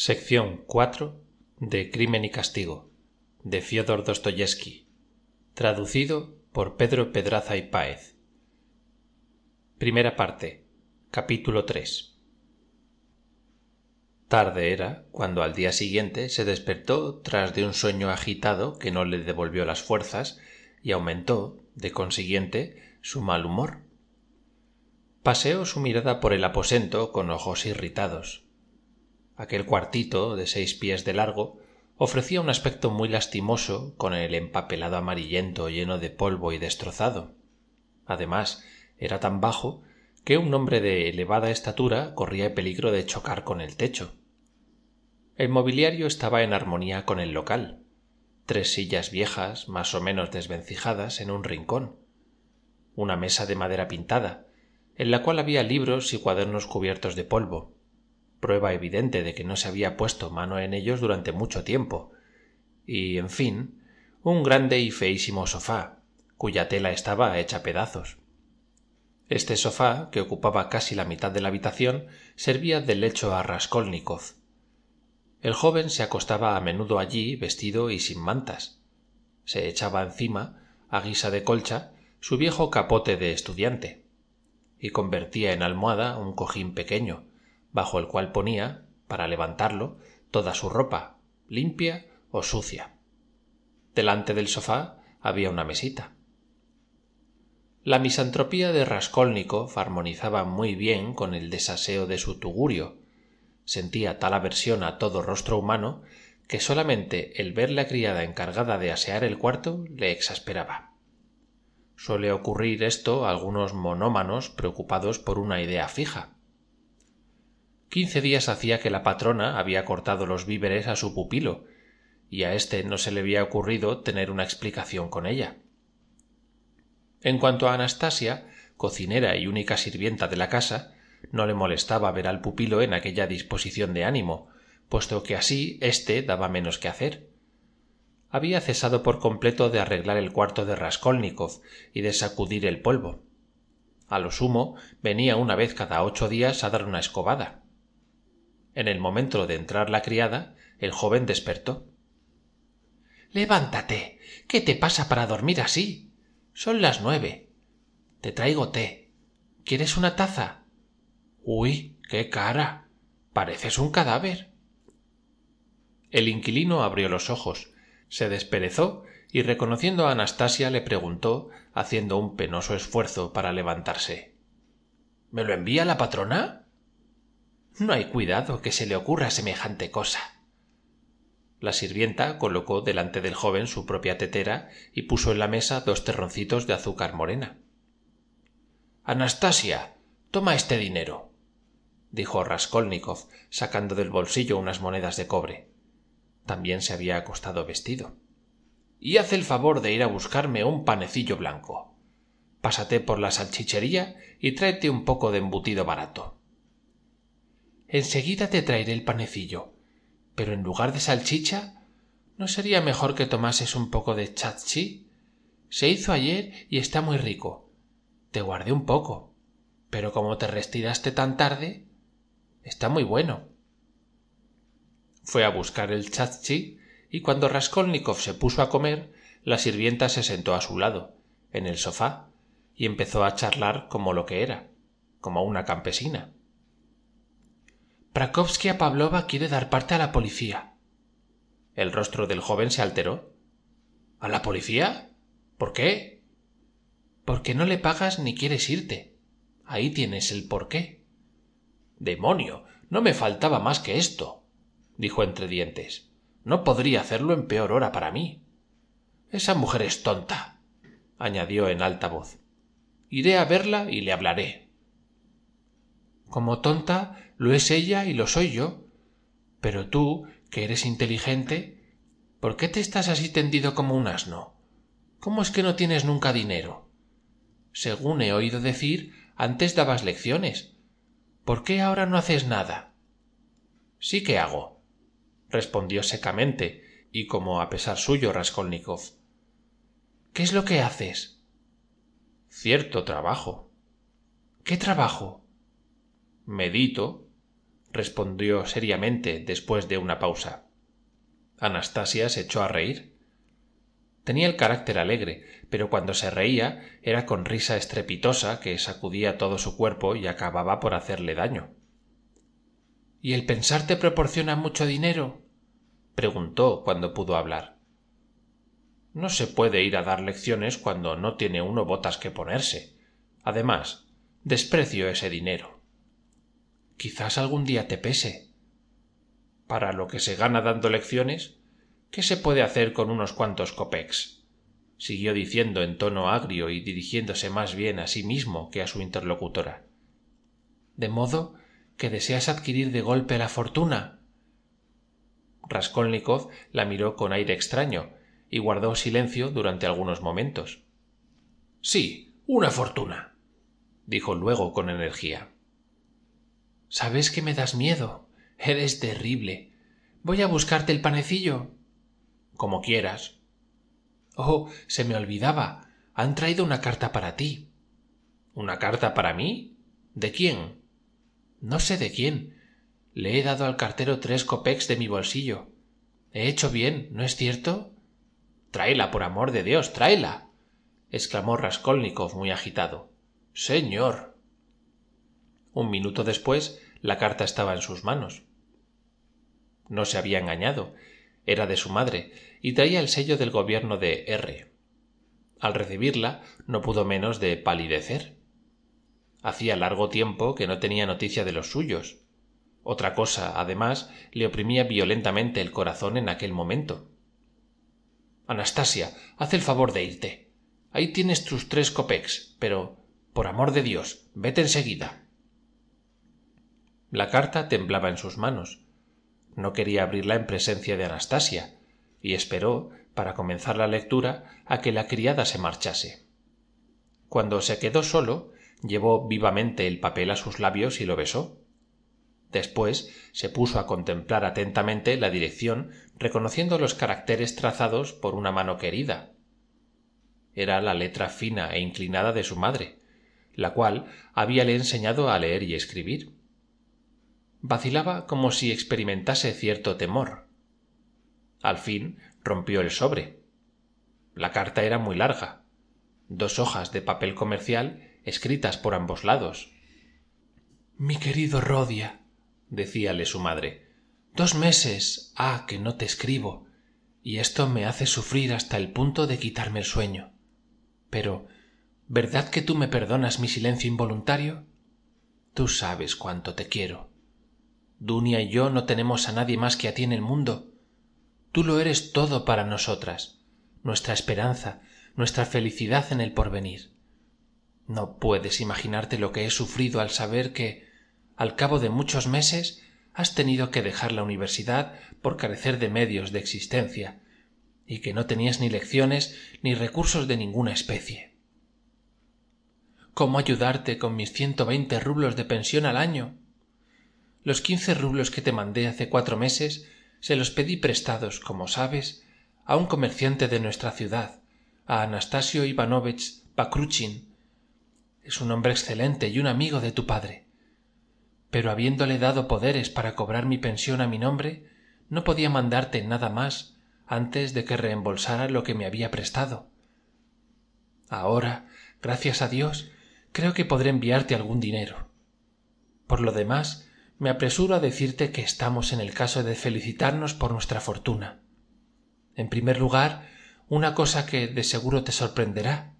Sección 4 de Crimen y Castigo de Fyodor Dostoyevsky Traducido por Pedro Pedraza y Páez. Primera parte Capítulo 3 Tarde era cuando al día siguiente se despertó tras de un sueño agitado que no le devolvió las fuerzas y aumentó, de consiguiente, su mal humor. Paseó su mirada por el aposento con ojos irritados aquel cuartito de seis pies de largo ofrecía un aspecto muy lastimoso con el empapelado amarillento lleno de polvo y destrozado. Además era tan bajo que un hombre de elevada estatura corría peligro de chocar con el techo. El mobiliario estaba en armonía con el local. Tres sillas viejas más o menos desvencijadas en un rincón. Una mesa de madera pintada en la cual había libros y cuadernos cubiertos de polvo prueba evidente de que no se había puesto mano en ellos durante mucho tiempo. Y en fin un grande y feísimo sofá cuya tela estaba hecha pedazos. Este sofá que ocupaba casi la mitad de la habitación servía de lecho a raskolnikov. El joven se acostaba a menudo allí vestido y sin mantas. Se echaba encima a guisa de colcha su viejo capote de estudiante y convertía en almohada un cojín pequeño bajo el cual ponía para levantarlo toda su ropa limpia o sucia. Delante del sofá había una mesita. La misantropía de raskolnikov armonizaba muy bien con el desaseo de su tugurio. Sentía tal aversión a todo rostro humano que solamente el ver la criada encargada de asear el cuarto le exasperaba. Suele ocurrir esto a algunos monómanos preocupados por una idea fija quince días hacía que la patrona había cortado los víveres a su pupilo y a éste no se le había ocurrido tener una explicación con ella. En cuanto a anastasia cocinera y única sirvienta de la casa no le molestaba ver al pupilo en aquella disposición de ánimo puesto que así éste daba menos que hacer. Había cesado por completo de arreglar el cuarto de raskolnikov y de sacudir el polvo. A lo sumo venía una vez cada ocho días a dar una escobada en el momento de entrar la criada el joven despertó. Levántate qué te pasa para dormir así son las nueve. Te traigo té. Quieres una taza uy qué cara. Pareces un cadáver. El inquilino abrió los ojos se desperezó y reconociendo a anastasia le preguntó haciendo un penoso esfuerzo para levantarse. Me lo envía la patrona no hay cuidado que se le ocurra semejante cosa. La sirvienta colocó delante del joven su propia tetera y puso en la mesa dos terroncitos de azúcar morena. Anastasia toma este dinero dijo raskolnikov sacando del bolsillo unas monedas de cobre. También se había acostado vestido. Y haz el favor de ir a buscarme un panecillo blanco. Pásate por la salchichería y tráete un poco de embutido barato enseguida te traeré el panecillo. Pero en lugar de salchicha no sería mejor que tomases un poco de chatchi se hizo ayer y está muy rico. Te guardé un poco pero como te retiraste tan tarde está muy bueno. Fue a buscar el chatchi y cuando raskolnikov se puso a comer la sirvienta se sentó a su lado en el sofá y empezó a charlar como lo que era como una campesina prakovskia pavlova quiere dar parte a la policía. El rostro del joven se alteró a la policía por qué porque no le pagas ni quieres irte. Ahí tienes el por qué. Demonio no me faltaba más que esto dijo entre dientes. No podría hacerlo en peor hora para mí. Esa mujer es tonta añadió en alta voz. Iré a verla y le hablaré. Como tonta lo es ella y lo soy yo. Pero tú que eres inteligente por qué te estás así tendido como un asno cómo es que no tienes nunca dinero según he oído decir antes dabas lecciones. Por qué ahora no haces nada sí que hago respondió secamente y como a pesar suyo raskolnikov. Qué es lo que haces cierto trabajo. Qué trabajo medito respondió seriamente después de una pausa. Anastasia se echó a reír. Tenía el carácter alegre, pero cuando se reía era con risa estrepitosa que sacudía todo su cuerpo y acababa por hacerle daño. ¿Y el pensar te proporciona mucho dinero? preguntó cuando pudo hablar. No se puede ir a dar lecciones cuando no tiene uno botas que ponerse. Además, desprecio ese dinero. Quizás algún día te pese. Para lo que se gana dando lecciones, ¿qué se puede hacer con unos cuantos copex? siguió diciendo en tono agrio y dirigiéndose más bien a sí mismo que a su interlocutora. De modo que deseas adquirir de golpe la fortuna. Raskolnikov la miró con aire extraño y guardó silencio durante algunos momentos. Sí, una fortuna, dijo luego con energía. Sabes que me das miedo. Eres terrible. Voy a buscarte el panecillo. Como quieras. Oh, se me olvidaba. Han traído una carta para ti. ¿Una carta para mí? ¿De quién? No sé de quién. Le he dado al cartero tres copex de mi bolsillo. He hecho bien, ¿no es cierto? Tráela, por amor de Dios, tráela. exclamó Raskolnikov muy agitado. Señor. Un minuto después la carta estaba en sus manos. No se había engañado. Era de su madre y traía el sello del gobierno de R. Al recibirla no pudo menos de palidecer. Hacía largo tiempo que no tenía noticia de los suyos. Otra cosa, además, le oprimía violentamente el corazón en aquel momento. Anastasia, haz el favor de irte. Ahí tienes tus tres copex, pero, por amor de Dios, vete. La carta temblaba en sus manos. No quería abrirla en presencia de Anastasia, y esperó, para comenzar la lectura, a que la criada se marchase. Cuando se quedó solo, llevó vivamente el papel a sus labios y lo besó. Después se puso a contemplar atentamente la dirección, reconociendo los caracteres trazados por una mano querida. Era la letra fina e inclinada de su madre, la cual habíale enseñado a leer y escribir. Vacilaba como si experimentase cierto temor. Al fin rompió el sobre. La carta era muy larga. Dos hojas de papel comercial escritas por ambos lados. Mi querido Rodia, decíale su madre, dos meses ha que no te escribo, y esto me hace sufrir hasta el punto de quitarme el sueño. Pero, ¿verdad que tú me perdonas mi silencio involuntario? Tú sabes cuánto te quiero. Dunia y yo no tenemos a nadie más que a ti en el mundo. Tú lo eres todo para nosotras, nuestra esperanza, nuestra felicidad en el porvenir. No puedes imaginarte lo que he sufrido al saber que, al cabo de muchos meses, has tenido que dejar la universidad por carecer de medios de existencia, y que no tenías ni lecciones ni recursos de ninguna especie. ¿Cómo ayudarte con mis ciento veinte rublos de pensión al año? Los quince rublos que te mandé hace cuatro meses se los pedí prestados, como sabes, a un comerciante de nuestra ciudad, a Anastasio Ivanovich Bakruchin, es un hombre excelente y un amigo de tu padre. Pero habiéndole dado poderes para cobrar mi pensión a mi nombre, no podía mandarte nada más antes de que reembolsara lo que me había prestado. Ahora, gracias a Dios, creo que podré enviarte algún dinero. Por lo demás, me apresuro a decirte que estamos en el caso de felicitarnos por nuestra fortuna. En primer lugar, una cosa que de seguro te sorprenderá.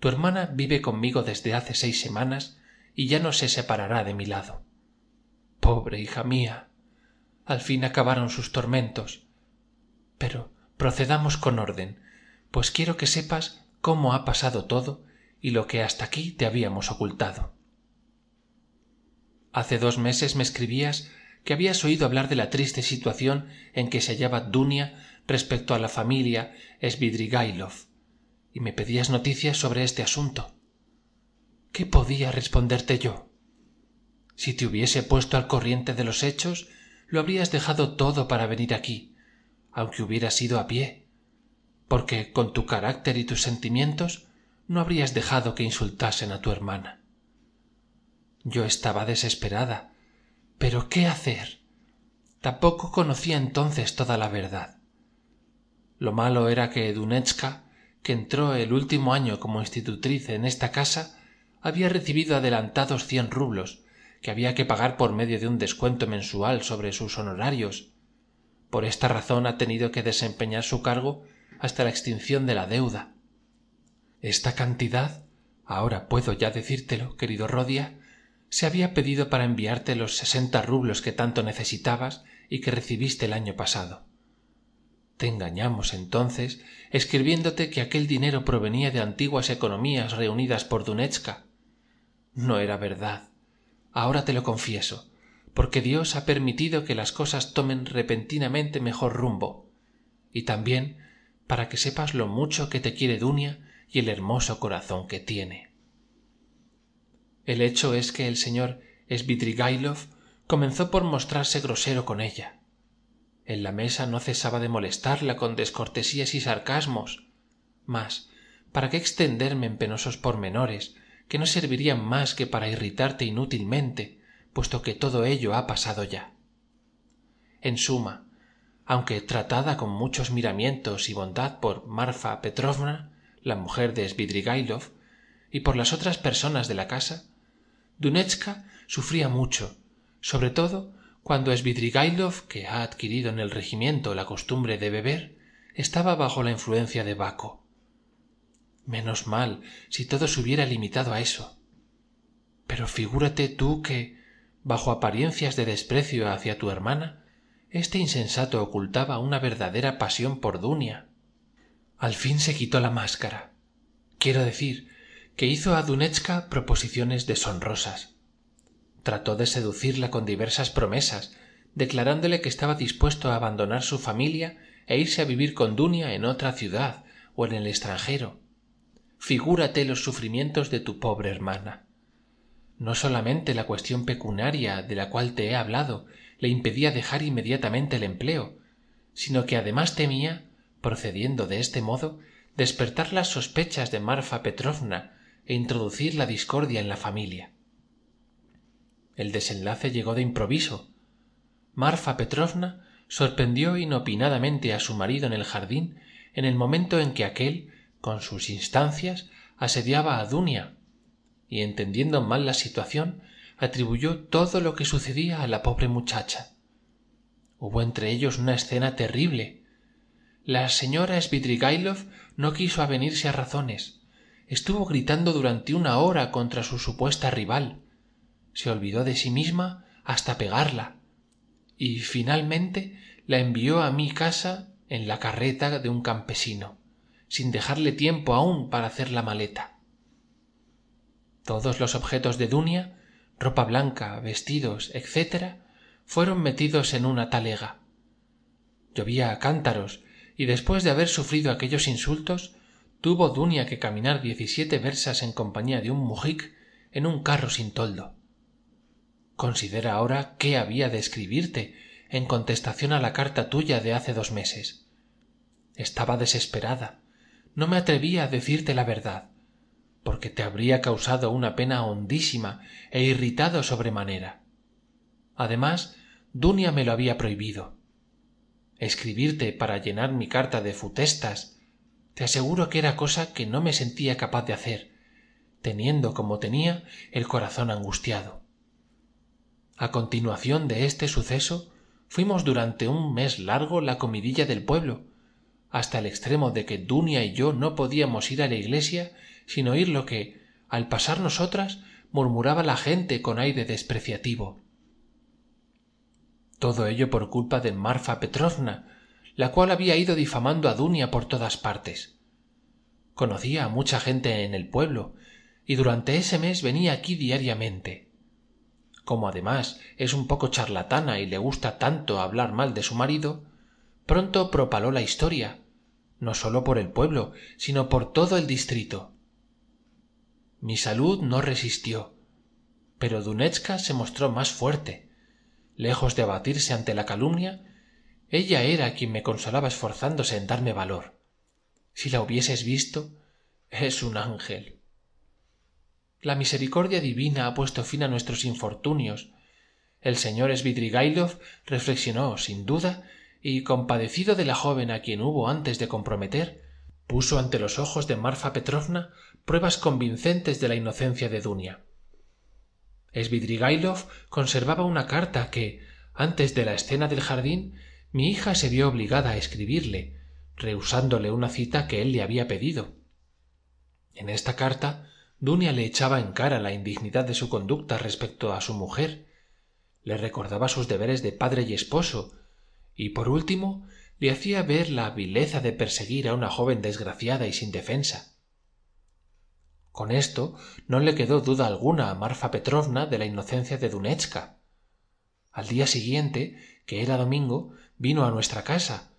Tu hermana vive conmigo desde hace seis semanas y ya no se separará de mi lado. Pobre hija mía. Al fin acabaron sus tormentos. Pero procedamos con orden, pues quiero que sepas cómo ha pasado todo y lo que hasta aquí te habíamos ocultado. Hace dos meses me escribías que habías oído hablar de la triste situación en que se hallaba Dunia respecto a la familia Svidrigailov y me pedías noticias sobre este asunto. ¿Qué podía responderte yo? Si te hubiese puesto al corriente de los hechos, lo habrías dejado todo para venir aquí, aunque hubieras ido a pie, porque con tu carácter y tus sentimientos no habrías dejado que insultasen a tu hermana. Yo estaba desesperada, pero qué hacer tampoco conocía entonces toda la verdad. Lo malo era que dunechka que entró el último año como institutriz en esta casa había recibido adelantados cien rublos que había que pagar por medio de un descuento mensual sobre sus honorarios. Por esta razón ha tenido que desempeñar su cargo hasta la extinción de la deuda. Esta cantidad ahora puedo ya decírtelo querido rodia se había pedido para enviarte los sesenta rublos que tanto necesitabas y que recibiste el año pasado. Te engañamos entonces escribiéndote que aquel dinero provenía de antiguas economías reunidas por dunechka no era verdad. Ahora te lo confieso porque dios ha permitido que las cosas tomen repentinamente mejor rumbo. Y también para que sepas lo mucho que te quiere dunia y el hermoso corazón que tiene el hecho es que el señor svidrigailov comenzó por mostrarse grosero con ella. En la mesa no cesaba de molestarla con descortesías y sarcasmos. Mas para qué extenderme en penosos pormenores que no servirían más que para irritarte inútilmente puesto que todo ello ha pasado ya en suma aunque tratada con muchos miramientos y bondad por marfa petrovna la mujer de svidrigailov y por las otras personas de la casa dunechka sufría mucho sobre todo cuando svidrigailov que ha adquirido en el regimiento la costumbre de beber estaba bajo la influencia de baco. Menos mal si todo se hubiera limitado a eso. Pero figúrate tú que bajo apariencias de desprecio hacia tu hermana este insensato ocultaba una verdadera pasión por dunia. Al fin se quitó la máscara. Quiero decir que hizo a dunechka proposiciones deshonrosas. Trató de seducirla con diversas promesas declarándole que estaba dispuesto a abandonar su familia e irse a vivir con dunia en otra ciudad o en el extranjero. Figúrate los sufrimientos de tu pobre hermana. No solamente la cuestión pecuniaria de la cual te he hablado le impedía dejar inmediatamente el empleo sino que además temía procediendo de este modo despertar las sospechas de marfa petrovna e introducir la discordia en la familia. El desenlace llegó de improviso. Marfa petrovna sorprendió inopinadamente a su marido en el jardín en el momento en que aquél con sus instancias asediaba a dunia y entendiendo mal la situación atribuyó todo lo que sucedía a la pobre muchacha. Hubo entre ellos una escena terrible. La señora svidrigailov no quiso avenirse a razones estuvo gritando durante una hora contra su supuesta rival. Se olvidó de sí misma hasta pegarla. Y finalmente la envió a mi casa en la carreta de un campesino sin dejarle tiempo aún para hacer la maleta. Todos los objetos de dunia ropa blanca vestidos etc fueron metidos en una talega. Llovía a cántaros y después de haber sufrido aquellos insultos tuvo dunia que caminar diecisiete versas en compañía de un mujik en un carro sin toldo. Considera ahora qué había de escribirte en contestación a la carta tuya de hace dos meses. Estaba desesperada. No me atrevía a decirte la verdad porque te habría causado una pena hondísima e irritado sobremanera. Además dunia me lo había prohibido. Escribirte para llenar mi carta de futestas te aseguro que era cosa que no me sentía capaz de hacer teniendo como tenía el corazón angustiado. A continuación de este suceso fuimos durante un mes largo la comidilla del pueblo hasta el extremo de que dunia y yo no podíamos ir a la iglesia sin oír lo que al pasar nosotras murmuraba la gente con aire despreciativo. Todo ello por culpa de marfa petrovna la cual había ido difamando a dunia por todas partes. Conocía a mucha gente en el pueblo y durante ese mes venía aquí diariamente. Como además es un poco charlatana y le gusta tanto hablar mal de su marido pronto propaló la historia no sólo por el pueblo sino por todo el distrito. Mi salud no resistió pero dunechka se mostró más fuerte. Lejos de abatirse ante la calumnia ella era quien me consolaba esforzándose en darme valor. Si la hubieses visto es un ángel. La misericordia divina ha puesto fin a nuestros infortunios. El señor Svidrigailov reflexionó sin duda y compadecido de la joven a quien hubo antes de comprometer puso ante los ojos de marfa petrovna pruebas convincentes de la inocencia de dunia. Svidrigailov conservaba una carta que antes de la escena del jardín mi hija se vio obligada a escribirle rehusándole una cita que él le había pedido. En esta carta dunia le echaba en cara la indignidad de su conducta respecto a su mujer. Le recordaba sus deberes de padre y esposo y por último le hacía ver la vileza de perseguir a una joven desgraciada y sin defensa. Con esto no le quedó duda alguna a marfa petrovna de la inocencia de dunechka al día siguiente que era domingo vino a nuestra casa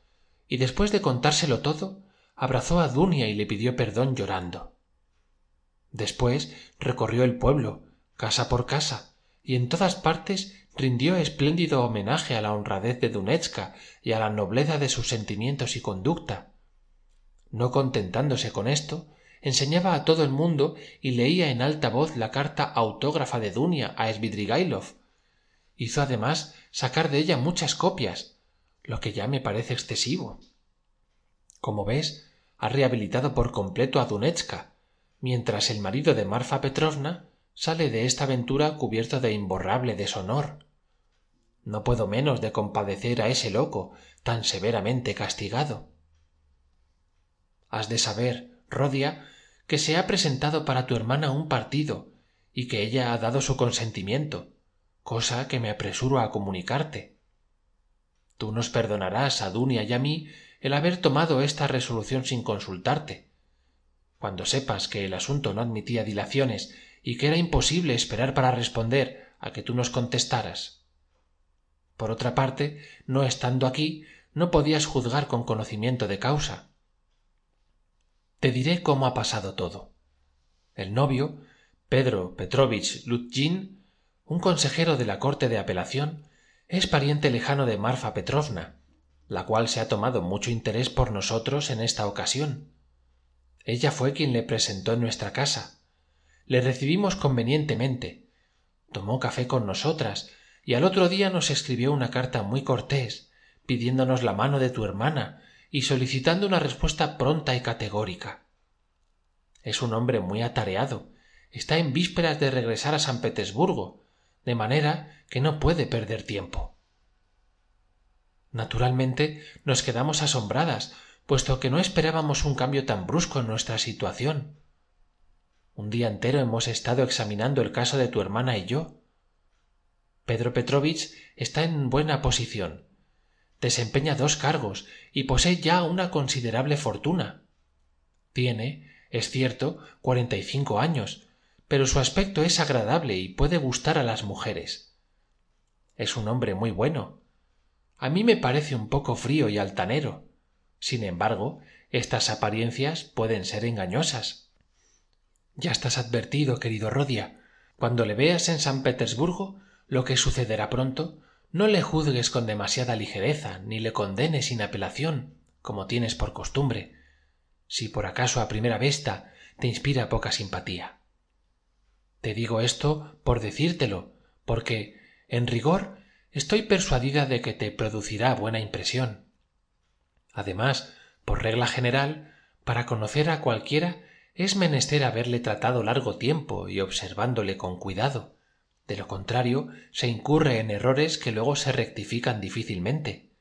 y después de contárselo todo abrazó a dunia y le pidió perdón llorando. Después recorrió el pueblo casa por casa y en todas partes rindió espléndido homenaje a la honradez de dunechka y a la nobleza de sus sentimientos y conducta. No contentándose con esto enseñaba a todo el mundo y leía en alta voz la carta autógrafa de dunia a svidrigailov. Hizo además sacar de ella muchas copias lo que ya me parece excesivo. Como ves ha rehabilitado por completo a dunechka mientras el marido de marfa petrovna sale de esta aventura cubierto de imborrable deshonor. No puedo menos de compadecer a ese loco tan severamente castigado. Has de saber rodia que se ha presentado para tu hermana un partido y que ella ha dado su consentimiento cosa que me apresuro a comunicarte. Tú nos perdonarás a dunia y a mí el haber tomado esta resolución sin consultarte. Cuando sepas que el asunto no admitía dilaciones y que era imposible esperar para responder a que tú nos contestaras. Por otra parte no estando aquí no podías juzgar con conocimiento de causa. Te diré cómo ha pasado todo. El novio pedro petrovich un consejero de la corte de apelación es pariente lejano de marfa petrovna la cual se ha tomado mucho interés por nosotros en esta ocasión. Ella fue quien le presentó en nuestra casa. Le recibimos convenientemente. Tomó café con nosotras y al otro día nos escribió una carta muy cortés pidiéndonos la mano de tu hermana y solicitando una respuesta pronta y categórica. Es un hombre muy atareado. Está en vísperas de regresar a san petersburgo de manera que no puede perder tiempo. Naturalmente nos quedamos asombradas puesto que no esperábamos un cambio tan brusco en nuestra situación. Un día entero hemos estado examinando el caso de tu hermana y yo. Pedro petrovich está en buena posición. Desempeña dos cargos y posee ya una considerable fortuna. Tiene es cierto cuarenta y cinco años pero su aspecto es agradable y puede gustar a las mujeres. Es un hombre muy bueno. A mí me parece un poco frío y altanero. Sin embargo estas apariencias pueden ser engañosas. Ya estás advertido querido rodia. Cuando le veas en san petersburgo lo que sucederá pronto no le juzgues con demasiada ligereza ni le condenes sin apelación como tienes por costumbre. Si por acaso a primera vista te inspira poca simpatía te digo esto por decírtelo porque en rigor estoy persuadida de que te producirá buena impresión. Además por regla general para conocer a cualquiera es menester haberle tratado largo tiempo y observándole con cuidado. De lo contrario se incurre en errores que luego se rectifican difícilmente.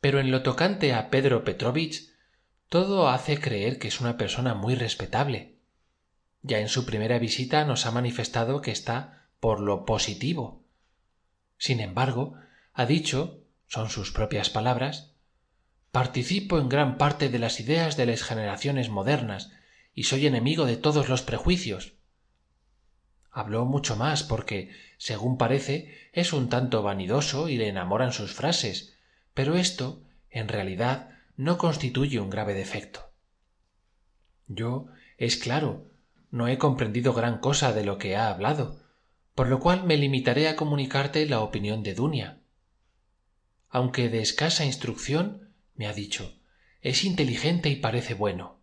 Pero en lo tocante a pedro petrovich todo hace creer que es una persona muy respetable ya en su primera visita nos ha manifestado que está por lo positivo. Sin embargo ha dicho son sus propias palabras participo en gran parte de las ideas de las generaciones modernas y soy enemigo de todos los prejuicios habló mucho más porque según parece es un tanto vanidoso y le enamoran sus frases pero esto en realidad no constituye un grave defecto. Yo es claro no he comprendido gran cosa de lo que ha hablado por lo cual me limitaré a comunicarte la opinión de dunia. Aunque de escasa instrucción me ha dicho es inteligente y parece bueno.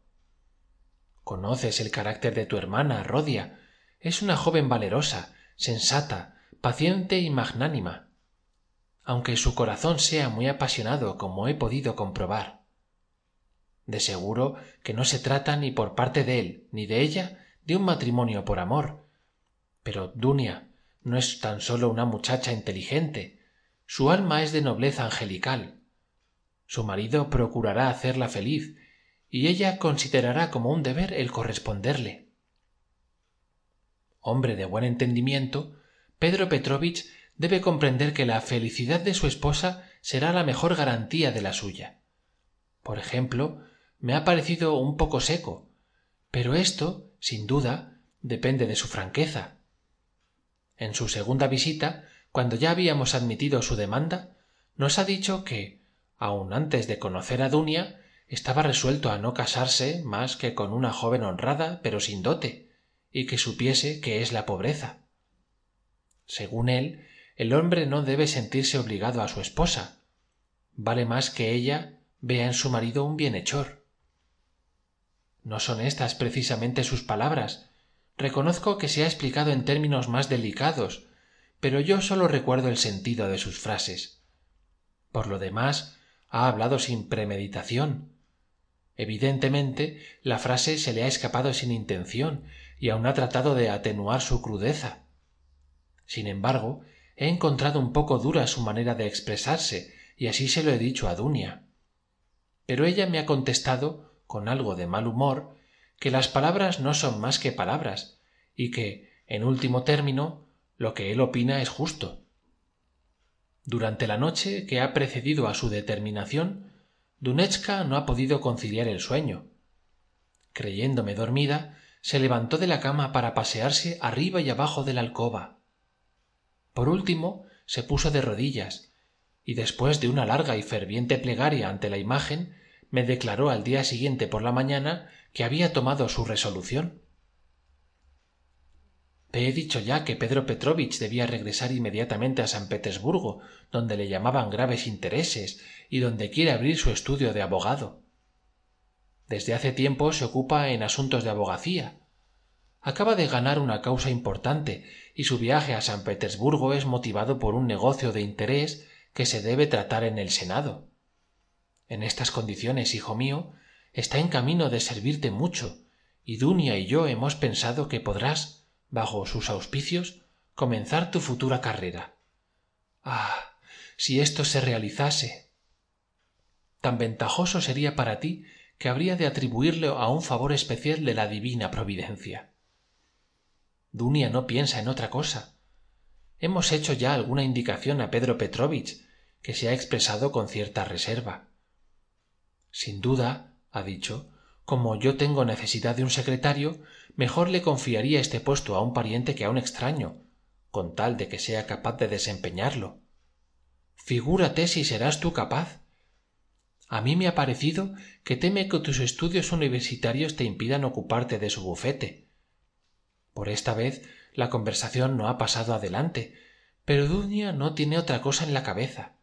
Conoces el carácter de tu hermana rodia es una joven valerosa sensata paciente y magnánima. Aunque su corazón sea muy apasionado como he podido comprobar. De seguro que no se trata ni por parte de él ni de ella de un matrimonio por amor. Pero dunia no es tan sólo una muchacha inteligente. Su alma es de nobleza angelical. Su marido procurará hacerla feliz y ella considerará como un deber el corresponderle. Hombre de buen entendimiento pedro petrovich debe comprender que la felicidad de su esposa será la mejor garantía de la suya. Por ejemplo me ha parecido un poco seco pero esto sin duda depende de su franqueza. En su segunda visita cuando ya habíamos admitido su demanda nos ha dicho que aun antes de conocer a dunia estaba resuelto a no casarse más que con una joven honrada pero sin dote y que supiese qué es la pobreza. Según él el hombre no debe sentirse obligado a su esposa. Vale más que ella vea en su marido un bienhechor no son estas precisamente sus palabras. Reconozco que se ha explicado en términos más delicados pero yo sólo recuerdo el sentido de sus frases. Por lo demás ha hablado sin premeditación. Evidentemente la frase se le ha escapado sin intención y aun ha tratado de atenuar su crudeza. Sin embargo he encontrado un poco dura su manera de expresarse y así se lo he dicho a dunia. Pero ella me ha contestado con algo de mal humor que las palabras no son más que palabras y que en último término lo que él opina es justo. Durante la noche que ha precedido a su determinación dunechka no ha podido conciliar el sueño. Creyéndome dormida se levantó de la cama para pasearse arriba y abajo de la alcoba. Por último se puso de rodillas y después de una larga y ferviente plegaria ante la imagen me declaró al día siguiente por la mañana que había tomado su resolución. Te he dicho ya que pedro petrovich debía regresar inmediatamente a san petersburgo donde le llamaban graves intereses y donde quiere abrir su estudio de abogado. Desde hace tiempo se ocupa en asuntos de abogacía. Acaba de ganar una causa importante y su viaje a san petersburgo es motivado por un negocio de interés que se debe tratar en el senado en estas condiciones hijo mío está en camino de servirte mucho y dunia y yo hemos pensado que podrás bajo sus auspicios comenzar tu futura carrera. Ah si esto se realizase. Tan ventajoso sería para ti que habría de atribuirlo a un favor especial de la divina providencia. Dunia no piensa en otra cosa. Hemos hecho ya alguna indicación a pedro petrovich que se ha expresado con cierta reserva sin duda ha dicho como yo tengo necesidad de un secretario mejor le confiaría este puesto a un pariente que a un extraño con tal de que sea capaz de desempeñarlo. Figúrate si serás tú capaz a mí me ha parecido que teme que tus estudios universitarios te impidan ocuparte de su bufete. Por esta vez la conversación no ha pasado adelante pero dunia no tiene otra cosa en la cabeza.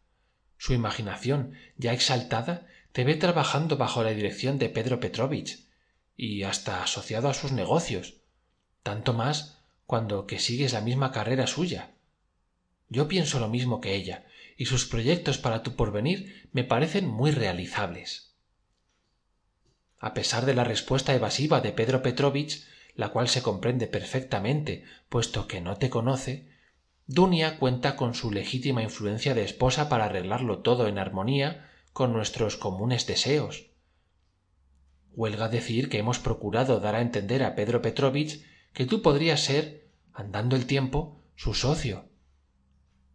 Su imaginación ya exaltada te ve trabajando bajo la dirección de pedro petrovich y hasta asociado a sus negocios tanto más cuando que sigues la misma carrera suya. Yo pienso lo mismo que ella y sus proyectos para tu porvenir me parecen muy realizables. A pesar de la respuesta evasiva de pedro petrovich la cual se comprende perfectamente puesto que no te conoce dunia cuenta con su legítima influencia de esposa para arreglarlo todo en armonía con nuestros comunes deseos. Huelga decir que hemos procurado dar a entender a pedro petrovich que tú podrías ser andando el tiempo su socio.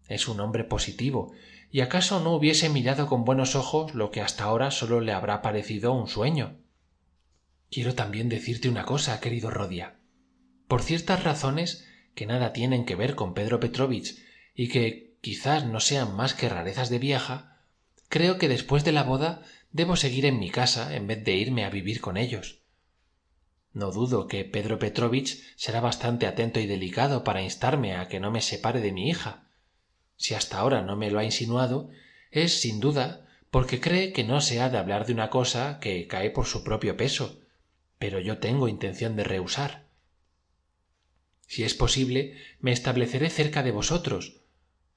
Es un hombre positivo y acaso no hubiese mirado con buenos ojos lo que hasta ahora sólo le habrá parecido un sueño. Quiero también decirte una cosa querido rodia. Por ciertas razones que nada tienen que ver con pedro petrovich y que quizás no sean más que rarezas de vieja creo que después de la boda debo seguir en mi casa en vez de irme a vivir con ellos. No dudo que pedro petrovich será bastante atento y delicado para instarme a que no me separe de mi hija. Si hasta ahora no me lo ha insinuado es sin duda porque cree que no se ha de hablar de una cosa que cae por su propio peso pero yo tengo intención de rehusar. Si es posible me estableceré cerca de vosotros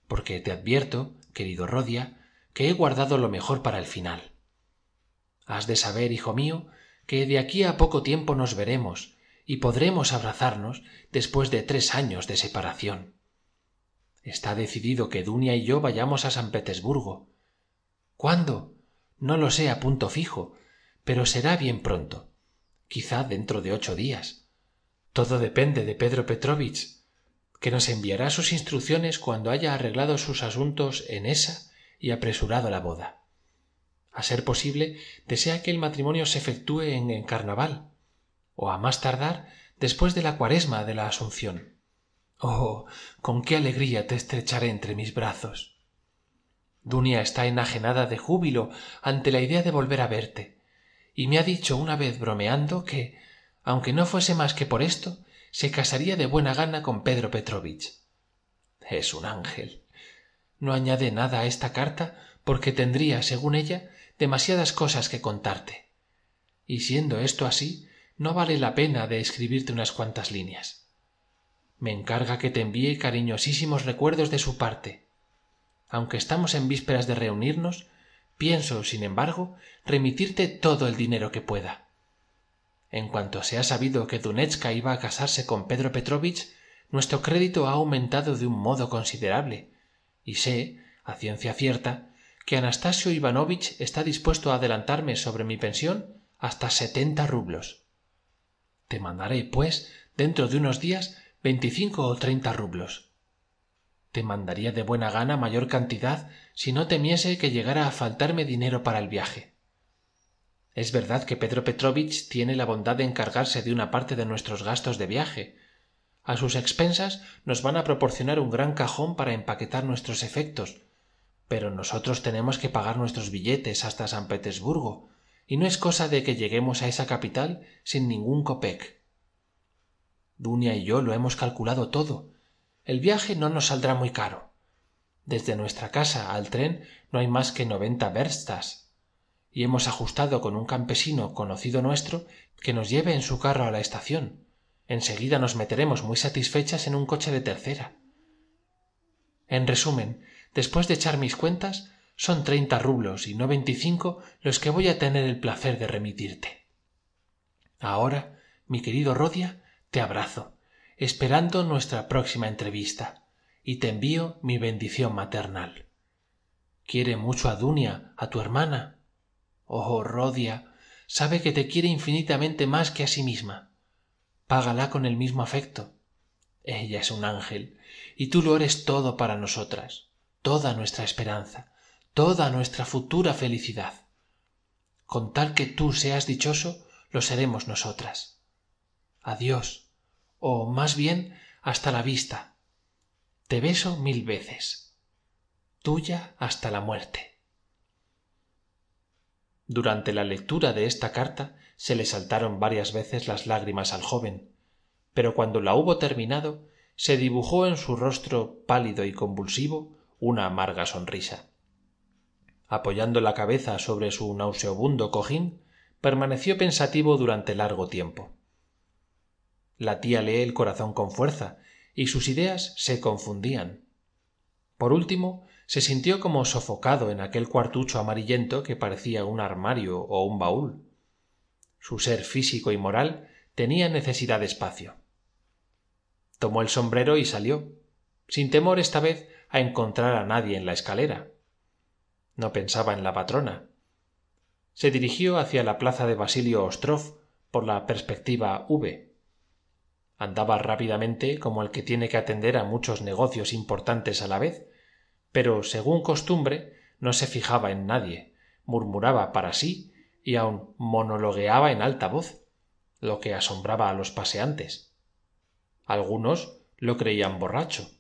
porque te advierto querido rodia que he guardado lo mejor para el final. Has de saber hijo mío que de aquí a poco tiempo nos veremos y podremos abrazarnos después de tres años de separación. Está decidido que dunia y yo vayamos a san petersburgo. Cuándo no lo sé a punto fijo pero será bien pronto quizá dentro de ocho días. Todo depende de pedro petrovich que nos enviará sus instrucciones cuando haya arreglado sus asuntos en esa y apresurado la boda. A ser posible desea que el matrimonio se efectúe en el carnaval o a más tardar después de la cuaresma de la asunción. Oh con qué alegría te estrecharé entre mis brazos. Dunia está enajenada de júbilo ante la idea de volver a verte y me ha dicho una vez bromeando que aunque no fuese más que por esto se casaría de buena gana con pedro petrovich. Es un ángel no añade nada a esta carta porque tendría según ella demasiadas cosas que contarte. Y siendo esto así no vale la pena de escribirte unas cuantas líneas. Me encarga que te envíe cariñosísimos recuerdos de su parte. Aunque estamos en vísperas de reunirnos pienso sin embargo remitirte todo el dinero que pueda. En cuanto se ha sabido que dunechka iba a casarse con pedro petrovich nuestro crédito ha aumentado de un modo considerable y sé a ciencia cierta que anastasio ivanovich está dispuesto a adelantarme sobre mi pensión hasta setenta rublos. Te mandaré pues dentro de unos días veinticinco o treinta rublos. Te mandaría de buena gana mayor cantidad si no temiese que llegara a faltarme dinero para el viaje. Es verdad que pedro petrovich tiene la bondad de encargarse de una parte de nuestros gastos de viaje a sus expensas nos van a proporcionar un gran cajón para empaquetar nuestros efectos. Pero nosotros tenemos que pagar nuestros billetes hasta san petersburgo y no es cosa de que lleguemos a esa capital sin ningún kopek dunia y yo lo hemos calculado todo. El viaje no nos saldrá muy caro. Desde nuestra casa al tren no hay más que noventa verstas y hemos ajustado con un campesino conocido nuestro que nos lleve en su carro a la estación seguida nos meteremos muy satisfechas en un coche de tercera. En resumen después de echar mis cuentas son treinta rublos y no veinticinco los que voy a tener el placer de remitirte. Ahora mi querido rodia te abrazo esperando nuestra próxima entrevista y te envío mi bendición maternal. Quiere mucho a dunia a tu hermana oh rodia sabe que te quiere infinitamente más que a sí misma págala con el mismo afecto. Ella es un ángel y tú lo eres todo para nosotras toda nuestra esperanza toda nuestra futura felicidad. Con tal que tú seas dichoso lo seremos nosotras. Adiós o más bien hasta la vista. Te beso mil veces tuya hasta la muerte. Durante la lectura de esta carta se le saltaron varias veces las lágrimas al joven pero cuando la hubo terminado se dibujó en su rostro pálido y convulsivo una amarga sonrisa. Apoyando la cabeza sobre su nauseabundo cojín permaneció pensativo durante largo tiempo. La tía lee el corazón con fuerza y sus ideas se confundían. Por último se sintió como sofocado en aquel cuartucho amarillento que parecía un armario o un baúl su ser físico y moral tenía necesidad de espacio. Tomó el sombrero y salió sin temor esta vez a encontrar a nadie en la escalera. No pensaba en la patrona. Se dirigió hacia la plaza de basilio ostrov por la perspectiva v. Andaba rápidamente como el que tiene que atender a muchos negocios importantes a la vez pero según costumbre no se fijaba en nadie murmuraba para sí y aun monologueaba en alta voz lo que asombraba a los paseantes. Algunos lo creían borracho